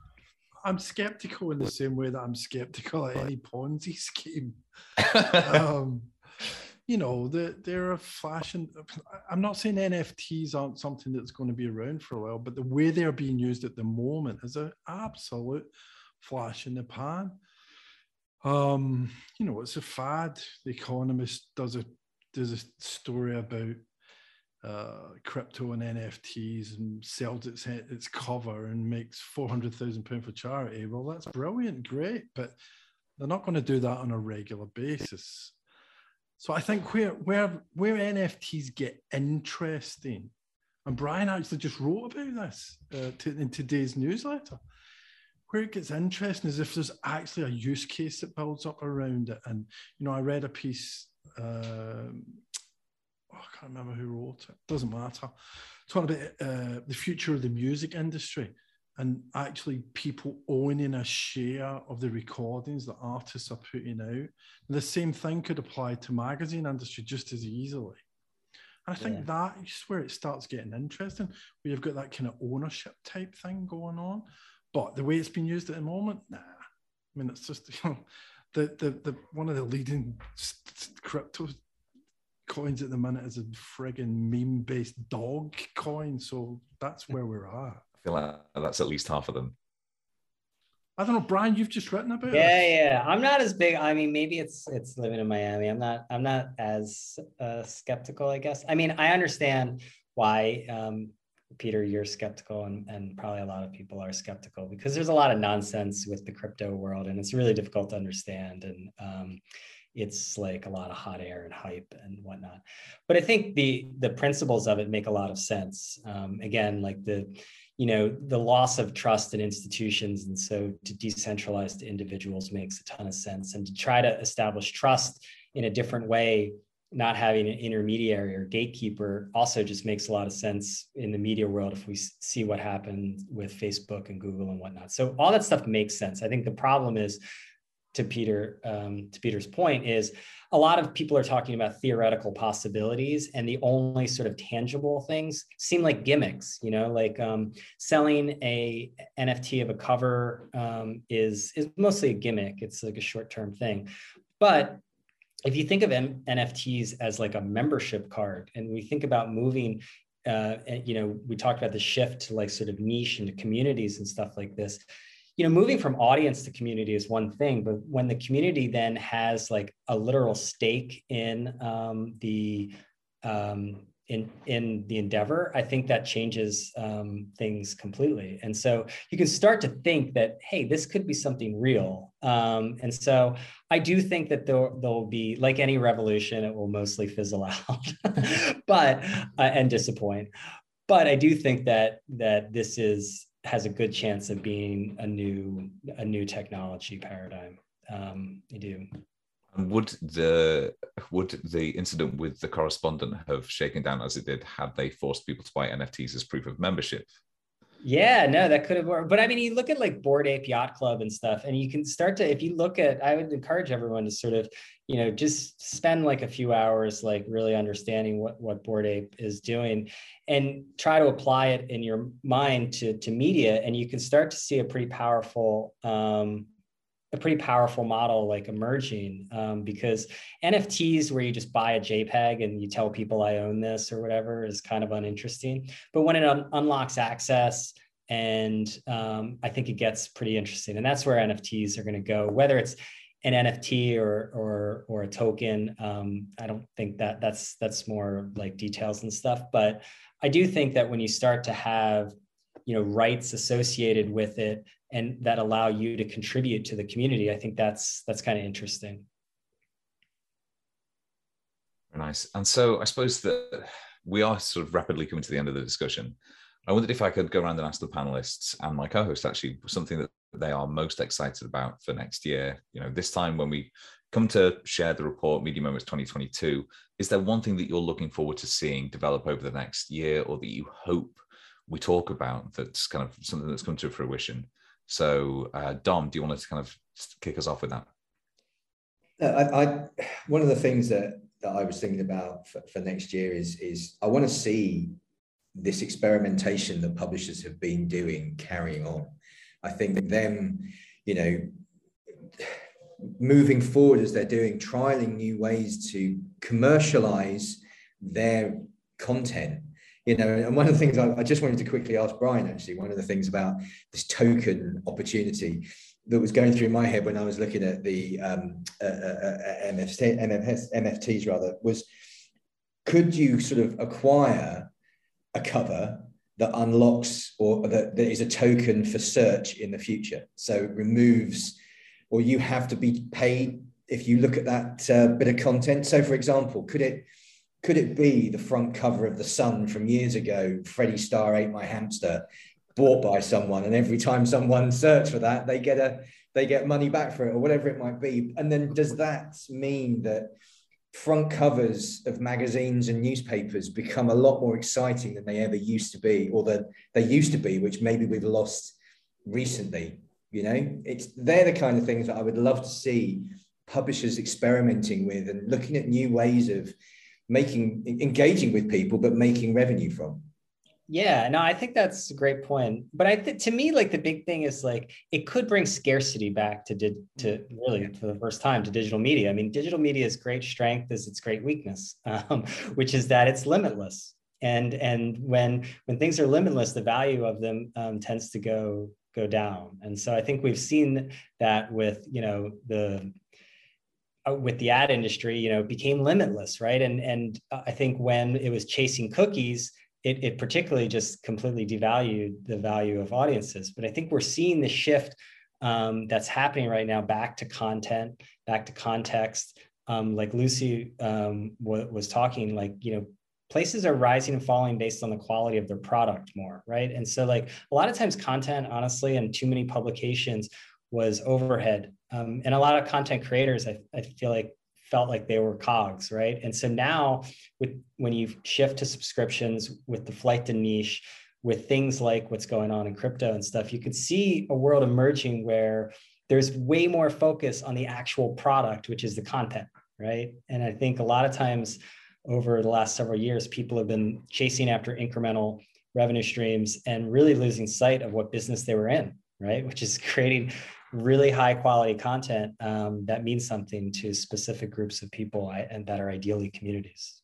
I'm skeptical in the same way that I'm skeptical at any Ponzi scheme. um, you know, the, they're a flashing. I'm not saying NFTs aren't something that's going to be around for a while, but the way they're being used at the moment is an absolute flash in the pan. Um, you know, it's a fad. The Economist does a does a story about uh, crypto and NFTs and sells its its cover and makes four hundred thousand pound for charity. Well, that's brilliant, great, but they're not going to do that on a regular basis. So I think where where where NFTs get interesting, and Brian actually just wrote about this uh, to, in today's newsletter. Where it gets interesting is if there's actually a use case that builds up around it. And you know, I read a piece. Um, oh, I can't remember who wrote it. Doesn't matter. Talking about uh, the future of the music industry and actually people owning a share of the recordings that artists are putting out. And the same thing could apply to magazine industry just as easily. And I think yeah. that is where it starts getting interesting, where you've got that kind of ownership type thing going on. But the way it's been used at the moment, nah. I mean, it's just you know, the the the one of the leading crypto coins at the minute is a frigging meme-based dog coin. So that's where we're at I feel like that's at least half of them. I don't know, Brian. You've just written about. Yeah, it. yeah. I'm not as big. I mean, maybe it's it's living in Miami. I'm not. I'm not as uh, skeptical. I guess. I mean, I understand why, um, Peter, you're skeptical, and and probably a lot of people are skeptical because there's a lot of nonsense with the crypto world, and it's really difficult to understand. And um, it's like a lot of hot air and hype and whatnot. But I think the the principles of it make a lot of sense. Um, again, like the you know the loss of trust in institutions and so to decentralize to individuals makes a ton of sense and to try to establish trust in a different way not having an intermediary or gatekeeper also just makes a lot of sense in the media world if we see what happened with facebook and google and whatnot so all that stuff makes sense i think the problem is to Peter um, to Peter's point is a lot of people are talking about theoretical possibilities, and the only sort of tangible things seem like gimmicks. You know, like um, selling a NFT of a cover um, is is mostly a gimmick. It's like a short term thing, but if you think of M- NFTs as like a membership card, and we think about moving uh, and, you know, we talked about the shift to like sort of niche into communities and stuff like this you know moving from audience to community is one thing but when the community then has like a literal stake in um, the um, in in the endeavor i think that changes um, things completely. And so you can start to think that hey this could be something real. Um, and so i do think that there there'll be like any revolution it will mostly fizzle out but uh, and disappoint. But i do think that that this is has a good chance of being a new a new technology paradigm. Um, I do. would the would the incident with the correspondent have shaken down as it did had they forced people to buy NFTs as proof of membership? Yeah, no, that could have worked. But I mean, you look at like Bored Ape Yacht Club and stuff, and you can start to, if you look at, I would encourage everyone to sort of, you know, just spend like a few hours, like really understanding what what Board Ape is doing, and try to apply it in your mind to to media, and you can start to see a pretty powerful um, a pretty powerful model like emerging um, because NFTs where you just buy a JPEG and you tell people I own this or whatever is kind of uninteresting. But when it un- unlocks access, and um, I think it gets pretty interesting, and that's where NFTs are going to go. Whether it's an NFT or or or a token, um, I don't think that that's that's more like details and stuff. But I do think that when you start to have you know rights associated with it and that allow you to contribute to the community i think that's that's kind of interesting. Nice. And so i suppose that we are sort of rapidly coming to the end of the discussion. I wondered if i could go around and ask the panelists and my co-host actually something that they are most excited about for next year. You know this time when we come to share the report media moments 2022 is there one thing that you're looking forward to seeing develop over the next year or that you hope we talk about that's kind of something that's come to fruition so, uh, Dom, do you want to kind of kick us off with that? I, I, one of the things that, that I was thinking about for, for next year is, is I want to see this experimentation that publishers have been doing carrying on. I think them, you know, moving forward as they're doing, trialing new ways to commercialize their content you know and one of the things I, I, just wanted to quickly ask brian actually one of the things about this token opportunity that was going through my head when i was looking at the um, uh, uh, uh MFT, MFS, mfts rather was could you sort of acquire a cover that unlocks or that, that is a token for search in the future? So it removes or you have to be paid if you look at that uh, bit of content. So for example could it could it be the front cover of the Sun from years ago? Freddie Starr ate my hamster, bought by someone, and every time someone search for that, they get a they get money back for it or whatever it might be. And then does that mean that front covers of magazines and newspapers become a lot more exciting than they ever used to be, or that they used to be, which maybe we've lost recently? You know, it's they're the kind of things that I would love to see publishers experimenting with and looking at new ways of making engaging with people but making revenue from. Yeah no i think that's a great point. But i think to me like the big thing is like it could bring scarcity back to did to really for the first time to digital media. I mean digital media's great strength is its great weakness um, which is that it's limitless. And and when when things are limitless the value of them um, tends to go go down. And so i think we've seen that with you know the with the ad industry, you know, became limitless, right? And and uh, I think when it was chasing cookies, it, it particularly just completely devalued the value of audiences. But I think we're seeing the shift um, that's happening right now back to content, back to context. Um, like Lucy um, w- was talking, like you know, places are rising and falling based on the quality of their product more, right? And so like a lot of times, content, honestly, and too many publications was overhead. Um, and a lot of content creators, I, I feel like felt like they were cogs, right? And so now with when you shift to subscriptions with the flight to niche, with things like what's going on in crypto and stuff, you could see a world emerging where there's way more focus on the actual product, which is the content, right? And I think a lot of times over the last several years, people have been chasing after incremental revenue streams and really losing sight of what business they were in, right? Which is creating really high quality content um, that means something to specific groups of people and that are ideally communities.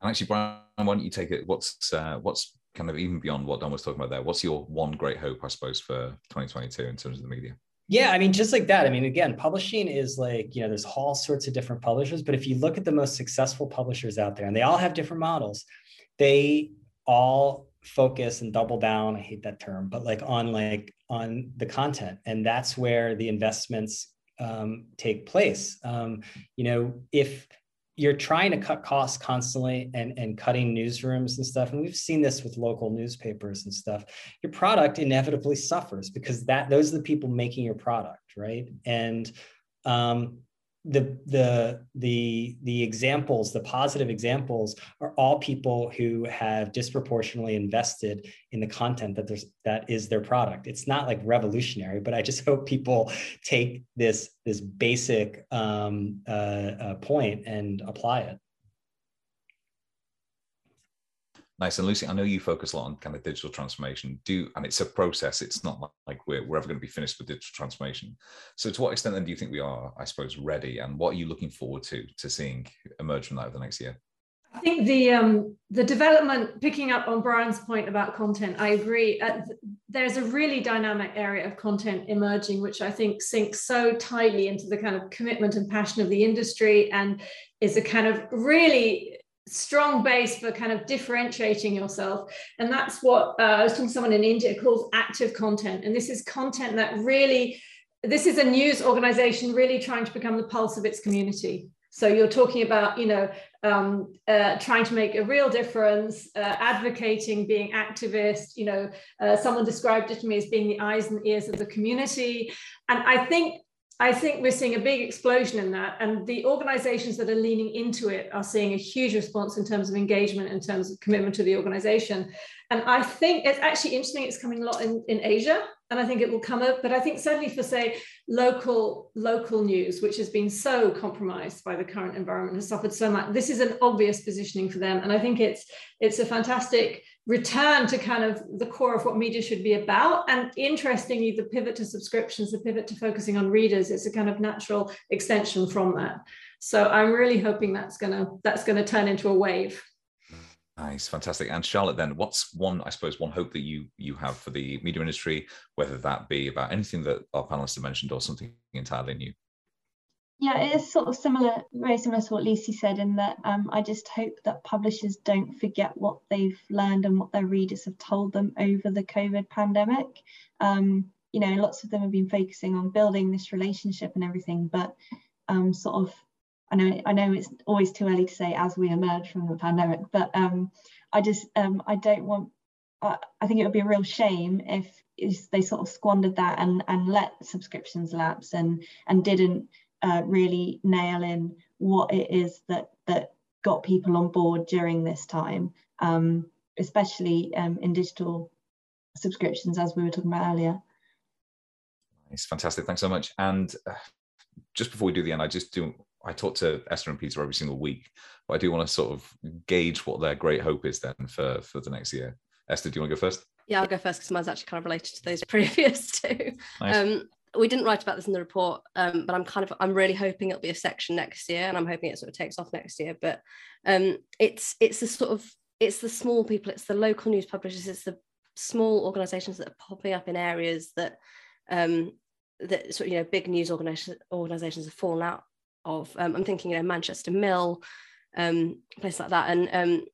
And actually, Brian, why don't you take it? What's uh, what's kind of even beyond what Dom was talking about there? What's your one great hope, I suppose, for 2022 in terms of the media? Yeah, I mean, just like that. I mean, again, publishing is like, you know, there's all sorts of different publishers, but if you look at the most successful publishers out there, and they all have different models, they all focus and double down. I hate that term, but like on like on the content. And that's where the investments um, take place. Um, you know, if you're trying to cut costs constantly and, and cutting newsrooms and stuff and we've seen this with local newspapers and stuff your product inevitably suffers because that those are the people making your product right and um, the the the the examples the positive examples are all people who have disproportionately invested in the content that there's that is their product. It's not like revolutionary but i just hope people take this this basic um, uh, uh, point and apply it Nice. And Lucy, I know you focus a lot on kind of digital transformation. Do and it's a process. It's not like we're, we're ever going to be finished with digital transformation. So to what extent then do you think we are, I suppose, ready? And what are you looking forward to to seeing emerge from that over the next year? I think the um, the development, picking up on Brian's point about content, I agree. Uh, there's a really dynamic area of content emerging, which I think sinks so tightly into the kind of commitment and passion of the industry, and is a kind of really strong base for kind of differentiating yourself. And that's what uh, I was talking to someone in India calls active content. And this is content that really, this is a news organization really trying to become the pulse of its community. So you're talking about, you know, um, uh, trying to make a real difference, uh, advocating, being activist. You know, uh, someone described it to me as being the eyes and ears of the community. And I think I think we're seeing a big explosion in that. And the organizations that are leaning into it are seeing a huge response in terms of engagement, in terms of commitment to the organization. And I think it's actually interesting, it's coming a lot in, in Asia. And I think it will come up, but I think certainly for say local local news, which has been so compromised by the current environment, has suffered so much. This is an obvious positioning for them, and I think it's it's a fantastic return to kind of the core of what media should be about. And interestingly, the pivot to subscriptions, the pivot to focusing on readers, it's a kind of natural extension from that. So I'm really hoping that's gonna that's gonna turn into a wave. Nice, fantastic. And Charlotte, then, what's one, I suppose, one hope that you you have for the media industry, whether that be about anything that our panelists have mentioned or something entirely new? Yeah, it is sort of similar, very similar to what Lucy said, in that um, I just hope that publishers don't forget what they've learned and what their readers have told them over the COVID pandemic. Um, you know, lots of them have been focusing on building this relationship and everything, but um, sort of, I know, I know it's always too early to say as we emerge from the pandemic, but um, I just, um, I don't want. I think it would be a real shame if, if they sort of squandered that and and let subscriptions lapse and and didn't uh, really nail in what it is that that got people on board during this time, um, especially um, in digital subscriptions, as we were talking about earlier. It's fantastic. Thanks so much. And uh, just before we do the end, I just do. I talk to Esther and Peter every single week, but I do want to sort of gauge what their great hope is then for for the next year. Esther, do you want to go first? Yeah, I'll go first because mine's actually kind of related to those previous two. Nice. Um, we didn't write about this in the report, um, but I'm kind of I'm really hoping it'll be a section next year, and I'm hoping it sort of takes off next year. But um, it's it's the sort of it's the small people, it's the local news publishers, it's the small organisations that are popping up in areas that um, that sort of you know big news organizations organisations have fallen out of. Um, I'm thinking you know Manchester Mill, um, place like that, and um,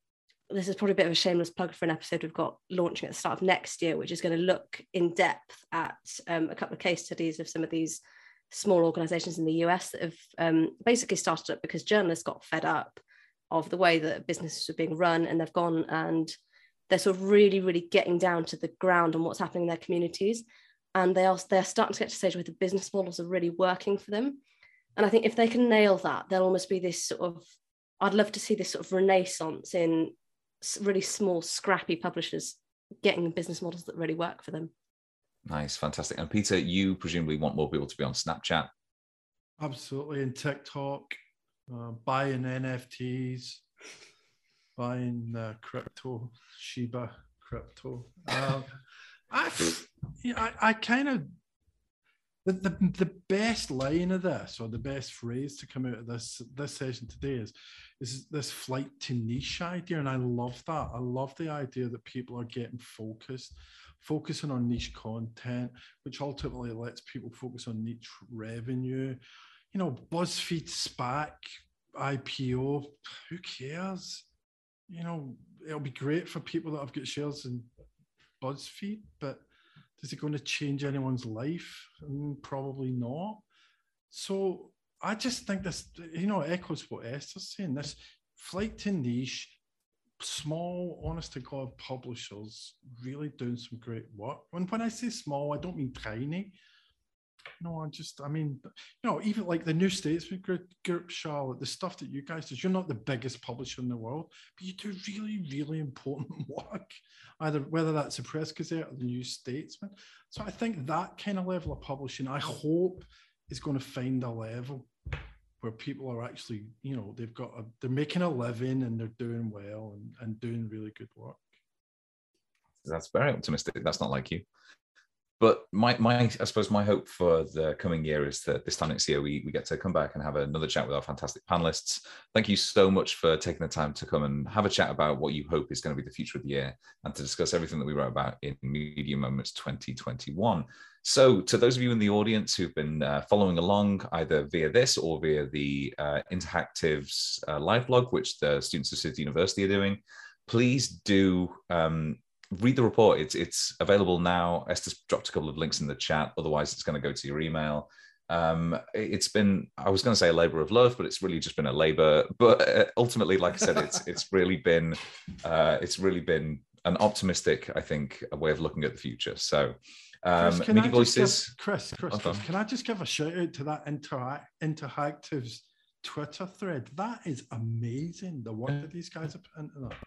this is probably a bit of a shameless plug for an episode we've got launching at the start of next year, which is going to look in depth at um, a couple of case studies of some of these small organizations in the US that have um, basically started up because journalists got fed up of the way that businesses were being run and they've gone and they're sort of really, really getting down to the ground on what's happening in their communities. And they are they're starting to get to a stage where the business models are really working for them. And I think if they can nail that, there'll almost be this sort of I'd love to see this sort of renaissance in really small, scrappy publishers getting business models that really work for them. Nice, fantastic. And Peter, you presumably want more people to be on Snapchat. Absolutely, and TikTok, uh, buying NFTs, buying uh, crypto, Shiba crypto. Um, I, yeah, I, I kind of the, the the best line of this or the best phrase to come out of this this session today is is this flight to niche idea and i love that. I love the idea that people are getting focused focusing on niche content which ultimately lets people focus on niche revenue. You know buzzfeed spac ipo who cares? You know it'll be great for people that have got shares in buzzfeed but is it going to change anyone's life? Mm, probably not. So I just think this, you know, echoes what Esther's saying. This flight to niche, small, honest to God publishers really doing some great work. And when I say small, I don't mean tiny. No, I just, I mean, you know, even like the New Statesman group, group, Charlotte, the stuff that you guys do, you're not the biggest publisher in the world, but you do really, really important work, either whether that's the Press Gazette or the New Statesman. So I think that kind of level of publishing, I hope, is going to find a level where people are actually, you know, they've got a, they're making a living and they're doing well and, and doing really good work. That's very optimistic. That's not like you but my, my i suppose my hope for the coming year is that this time next year we, we get to come back and have another chat with our fantastic panelists. Thank you so much for taking the time to come and have a chat about what you hope is going to be the future of the year and to discuss everything that we wrote about in media moments 2021 so to those of you in the audience who've been uh, following along either via this or via the uh, interactives uh, live blog which the students of city university are doing please do um, read the report. It's it's available now. Esther's dropped a couple of links in the chat. Otherwise, it's going to go to your email. Um, it's been I was going to say a labor of love, but it's really just been a labor. But uh, ultimately, like I said, it's it's really been uh, it's really been an optimistic, I think, way of looking at the future. So. Um, Chris, Media Voices. Give, Chris, Chris, Chris, can I just give a shout out to that interact interactives Twitter thread? That is amazing. The work that these guys are putting into that.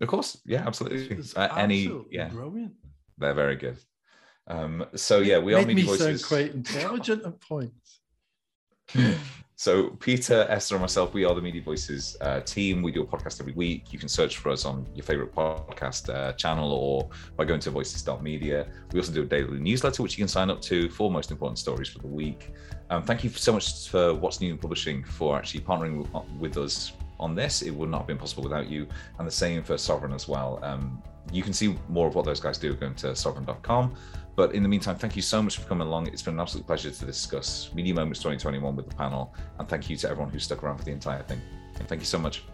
Of course, yeah, absolutely. Uh, any, yeah, brilliant. They're very good. Um, so yeah, we Made are media me voices. Sound quite intelligent at points. so Peter, Esther, and myself, we are the Media Voices uh, team. We do a podcast every week. You can search for us on your favorite podcast uh, channel or by going to voices.media. We also do a daily newsletter, which you can sign up to for most important stories for the week. Um, thank you so much for What's New in Publishing for actually partnering with us on this. It would not have been possible without you. And the same for Sovrn as well. Um, you can see more of what those guys do going to sovrn.com. But in the meantime, thank you so much for coming along. It's been an absolute pleasure to discuss Media Moments 2021 with the panel. And thank you to everyone who stuck around for the entire thing. And thank you so much.